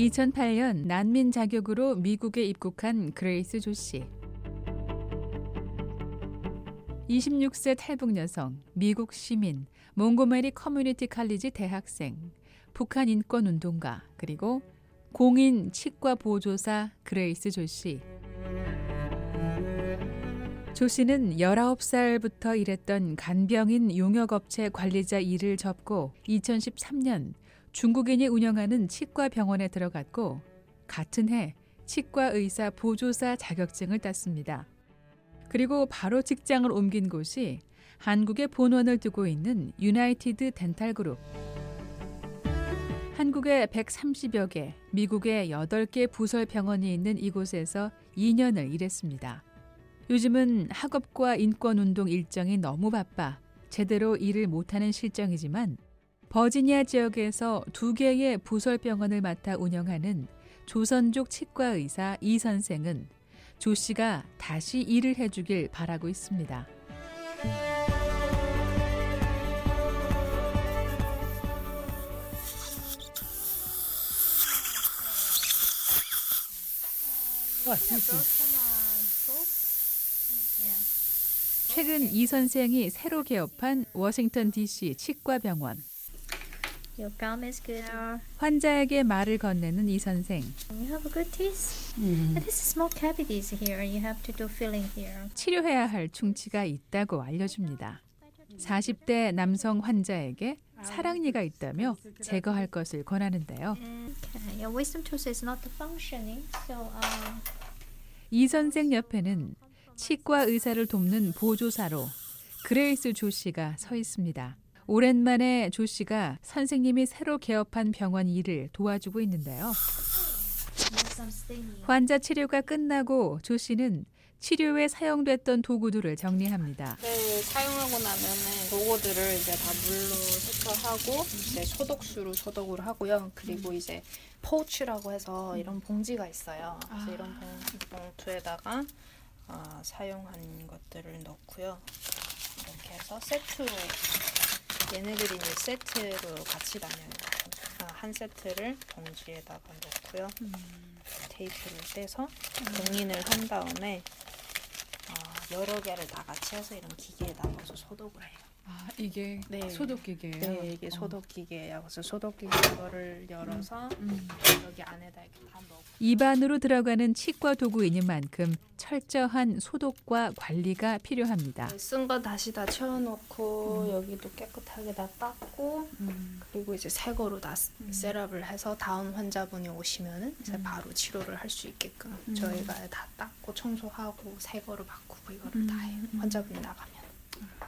2008년 난민 자격으로 미국에 입국한 그레이스 조 씨. 26세 탈북 여성, 미국 시민, 몽고메리 커뮤니티 칼리지 대학생, 북한 인권 운동가, 그리고 공인 치과 보조사 그레이스 조 씨. 조 씨는 19살부터 일했던 간병인 용역업체 관리자 일을 접고 2013년 중국인이 운영하는 치과 병원에 들어갔고 같은 해 치과 의사 보조사 자격증을 땄습니다. 그리고 바로 직장을 옮긴 곳이 한국에 본원을 두고 있는 유나이티드 덴탈 그룹. 한국에 130여 개, 미국에 8개 부설 병원이 있는 이곳에서 2년을 일했습니다. 요즘은 학업과 인권 운동 일정이 너무 바빠 제대로 일을 못하는 실정이지만 버지니아 지역에서 두 개의 부설 병원을 맡아 운영하는 조선족 치과 의사 이 선생은 조 씨가 다시 일을 해주길 바라고 있습니다. 최근 이 선생이 새로 개업한 워싱턴 DC 치과병원. Your gum is good. 환자에게 말을 건네는 이 선생. You have a good teeth. And this is small cavities here. You have to do filling here. 치료해야 할 충치가 있다고 알려줍니다. 40대 남성 환자에게 사랑니가 있다며 제거할 것을 권하는데요. Okay. Your wisdom tooth is not functioning. So um, 이 선생 옆에는 치과 의사를 돕는 보조사로 그레이스 조 씨가 서 있습니다. 오랜만에 조 씨가 선생님이 새로 개업한 병원 일을 도와주고 있는데요. 환자 치료가 끝나고 조 씨는 치료에 사용됐던 도구들을 정리합니다. 네, 사용하고 나면은 도구들을 이제 다 물로 세척하고 이제 소독수로 소독을 하고요. 그리고 이제 포우치라고 해서 이런 봉지가 있어요. 그래서 이런 봉, 봉투에다가 아, 사용한 것들을 넣고요. 이렇게 해서 세트로 얘네들이 이제 세트로 같이 다녀요. 아, 한 세트를 봉지에다가 넣고요. 테이프를 떼서 봉인을 한 다음에 어, 여러 개를 다 같이 해서 이런 기계에 넣어서 소독을 해요. 아, 이게 네. 소독기계예요. 네, 이게 소독기계예요. 그래서 소독기계 이거를 열어서 여기 안에다 이렇게 다 넣고 입안으로 들어가는 치과 도구이는 만큼 철저한 소독과 관리가 필요합니다. 쓴 거 다시 다 채워놓고 여기도 깨끗하게 다 닦고 그리고 이제 새 거로 다 셋업을 해서 다음 환자분이 오시면은 이제 바로 치료를 할 수 있게끔 저희가 다 닦고 청소하고 새 거로 바꾸고 이거를 다 해요. 환자분이 나가면.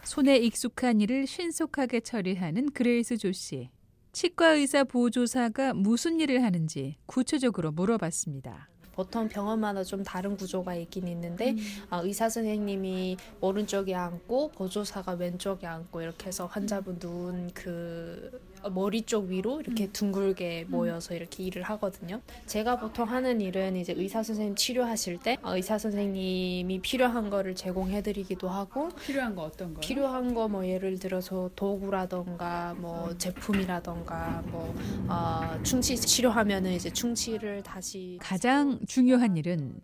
손에 익숙한 일을 신속하게 처리하는 그레이스 조 씨. 치과 의사 보조사가 무슨 일을 하는지 구체적으로 물어봤습니다. 보통 병원마다 좀 다른 구조가 있긴 있는데 아, 의사 선생님이 오른쪽에 앉고 보조사가 왼쪽에 앉고 이렇게 해서 환자분 누운 그 머리 쪽 위로 이렇게 둥글게 모여서 이렇게 일을 하거든요. 제가 보통 하는 일은 이제 의사 선생님 치료하실 때 어, 의사 선생님이 필요한 거를 제공해드리기도 하고 필요한 거 어떤 거요? 필요한 거 뭐 예를 들어서 도구라던가 뭐 제품이라던가 뭐 어, 충치 치료하면은 이제 충치를 다시 가장 중요한 일은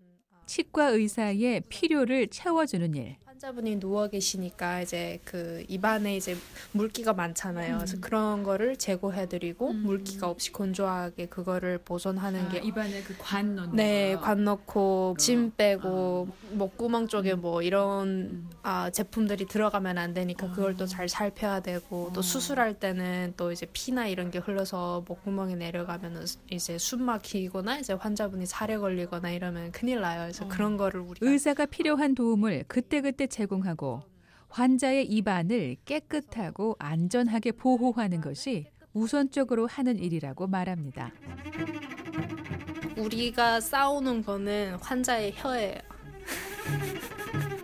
치과 의사의 필요를 채워주는 일. 환자분이 누워 계시니까 이제 그 입안에 이제 물기가 많잖아요. 그래서 그런 거를 제거해드리고 물기가 없이 건조하게 그거를 보존하는 게 입안에 그 관 넣는 네, 관 넣고 침 빼고 목구멍 쪽에 뭐 이런 아, 제품들이 들어가면 안 되니까 그걸 또 잘 살펴야 되고 또 수술할 때는 또 이제 피나 이런 게 흘러서 목구멍에 내려가면은 이제 숨 막히거나 이제 환자분이 살에 걸리거나 이러면 큰일 나요. 그래서 그런 거를 우리가 의사가 필요한 도움을 그때그때 제공하고 환자의 입안을 깨끗하고 안전하게 보호하는 것이 우선적으로 하는 일이라고 말합니다. 우리가 싸우는 거는 환자의 혀예요.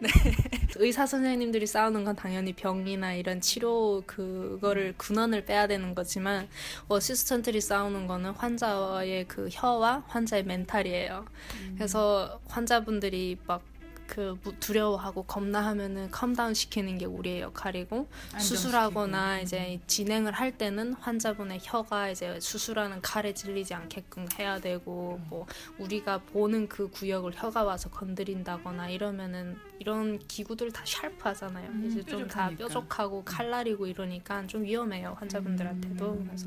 네. 의사 선생님들이 싸우는 건 당연히 병이나 이런 치료 그거를 근원을 빼야 되는 거지만 assistant들이 싸우는 거는 환자의 그 혀와 환자의 mental이에요. 그래서 환자분들이 막 그 무- 두려워하고 겁나하면은 calm down 시키는 게 우리의 역할이고 수술하거나 이제 진행을 할 때는 환자분의 혀가 이제 수술하는 칼에 찔리지 않게끔 해야 되고 뭐 우리가 보는 그 구역을 혀가 와서 건드린다거나 이러면은 이런 기구들 다 샤프하잖아요. 음, 이제 좀 다. 뾰족하고 칼날이고 이러니까 좀 위험해요 환자분들한테도. 음. 그래서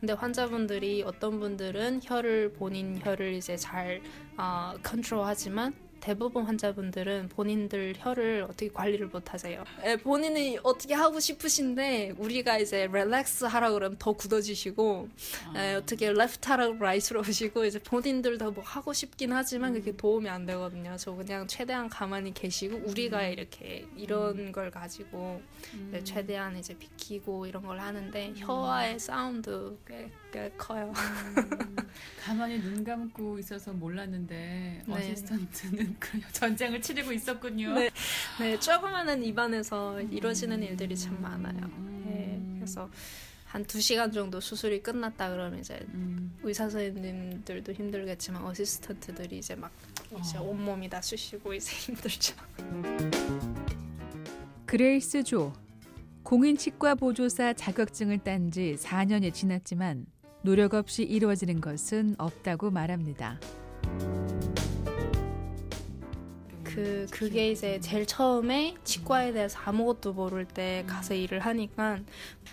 근데 환자분들이 어떤 분들은 혀를 본인 혀를 이제 잘 어, 컨트롤하지만 대부분 환자분들은 본인들 혀를 어떻게 관리를 못 하세요. 예, 본인이 어떻게 하고 싶으신데 우리가 이제 릴렉스 하라 그러면 더 굳어지시고 예, 어떻게 left 하라고 right로 오시고 이제 본인들도 뭐 하고 싶긴 하지만 그게 도움이 안 되거든요. 저 그냥 최대한 가만히 계시고 우리가 이렇게 이런 걸 가지고 네, 최대한 이제 비키고 이런 걸 하는데 혀와의 싸움도 꽤, 꽤 커요. 가만히 눈 감고 있어서 몰랐는데 네. assistant는 그 전쟁을 치르고 있었군요. 네. 네, 조그마한 입안에서 이루어지는 일들이 참 많아요. 음. 네, 그래서 한두 시간 정도 수술이 끝났다 그러면 이제 음. 의사 선생님들도 힘들겠지만 assistant들이 이제 막 이제 어. 온몸이 다 쑤시고 이제 힘들죠. 그레이스 조 공인 치과 보조사 자격증을 딴 지 4년이 지났지만 노력 없이 이루어지는 것은 없다고 말합니다. 그 그게 이제 제일 처음에 치과에 대해서 아무것도 모를 때 가서 일을 하니까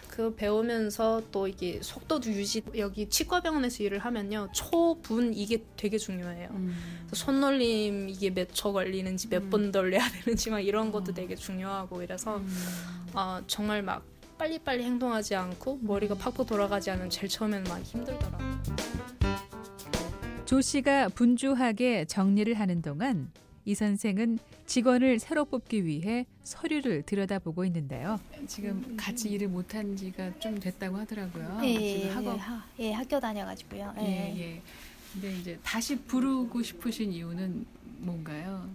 그 배우면서 또 이게 속도도 유지 여기 치과병원에서 일을 하면요 초분 이게 되게 중요해요. 음. 손놀림 이게 몇 초 걸리는지 몇 음. 번 돌려야 되는지 막 이런 것도 어. 되게 중요하고 이래서 음. 어, 정말 막 빨리빨리 행동하지 않고 머리가 팍팍 돌아가지 않으면 제일 처음에는 많이 힘들더라고요. 조 씨가 분주하게 정리를 하는 동안 이 선생은 직원을 새로 뽑기 위해 서류를 들여다보고 있는데요. 지금 같이 일을 못한 지가 좀 됐다고 하더라고요. 예, 지금 예, 학업 예, 하, 예, 학교 다녀가지고요. 예. 예, 예. 근데 이제 다시 부르고 싶으신 이유는 뭔가요?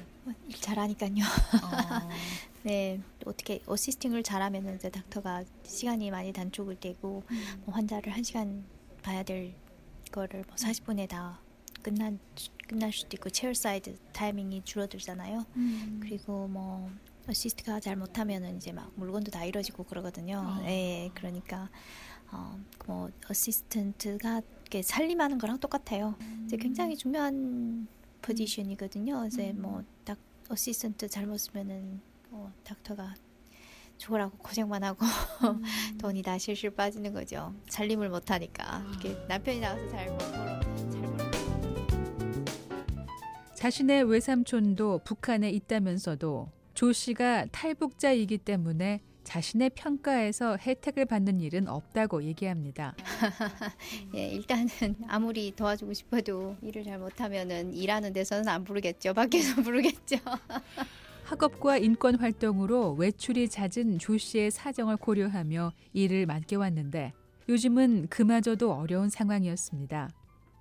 일 잘하니까요. 어, 네, 어떻게 assisting을 잘하면 이제 닥터가 시간이 많이 단축을 되고 뭐 환자를 한 시간 봐야 될 거를 뭐 40분에 다 끝난 끝날 수도 있고 체어 사이드 타이밍이 줄어들잖아요. 음. 그리고 뭐 assist가 잘 못하면은 이제 막 물건도 다 잃어지고 그러거든요. 어. 예, 그러니까 어, 뭐 assistant가 이렇게 살림하는 거랑 똑같아요. 이제 굉장히 중요한 포지션이거든요. 이제 음. 뭐 딱 assistant 잘못 쓰면은 어, 닥터가 죽으라고 고생만 하고 음. 돈이 다 실실 빠지는 거죠. 살림을 못 하니까 이렇게 남편이 나와서 잘 벌- 벌 자신의 외삼촌도 북한에 있다면서도 조 씨가 탈북자이기 때문에 자신의 평가에서 혜택을 받는 일은 없다고 얘기합니다. 예, 일단은 아무리 도와주고 싶어도 일을 잘 못하면은 일하는 데서는 안 부르겠죠. 밖에서 부르겠죠. 학업과 인권 활동으로 외출이 잦은 조 씨의 사정을 고려하며 일을 맡겨 왔는데 요즘은 그마저도 어려운 상황이었습니다.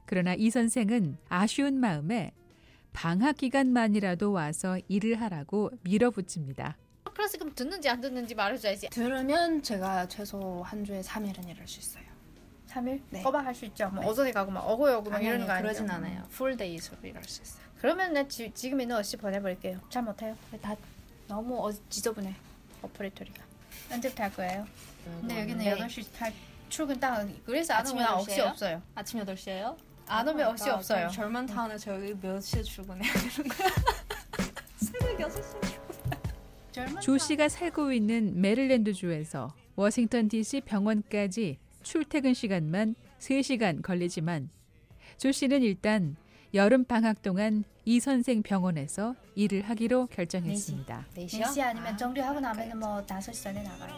그러나 이 선생은 아쉬운 마음에 방학 기간만이라도 와서 일을 하라고 밀어붙입니다. 그래서 그럼 듣는지 안 듣는지 말해줘야지. 들으면 제가 최소 한 주에 3일은 일할 수 있어요. 3일? 네. 꼬박 할수 있죠. 뭐 네. 어선에 가고 막 어고여고 막 이러는 거 아니, 아니죠? 그러진 않아요. full days로 일할 수 있어요. 그러면 나 지, 지금 있는 어시 보내버릴게요. 잘 못해요. 다 너무 어, 지저분해. operatory가. 언제부터 할 거예요? 근데 여기는 네. 8시 할 출근 딱 그래서 안 아침 오면 8시 억시 예요? 없어요. 아침 8시에요? 안 오면 억시 없어요. 절만 타운에 저희 몇 시에 출근해야 되는 거야? 새벽 6시에 조 씨가 살고 있는 메릴랜드주에서 워싱턴 DC 병원까지 출퇴근 시간만 3시간 걸리지만 조 씨는 일단 여름 방학 동안 이 선생 병원에서 일을 하기로 결정했습니다. 4시요? 4시 아니면 정리하고 나면은 뭐 5시 전에 나가요.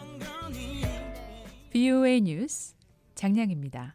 VOA 뉴스 장량입니다.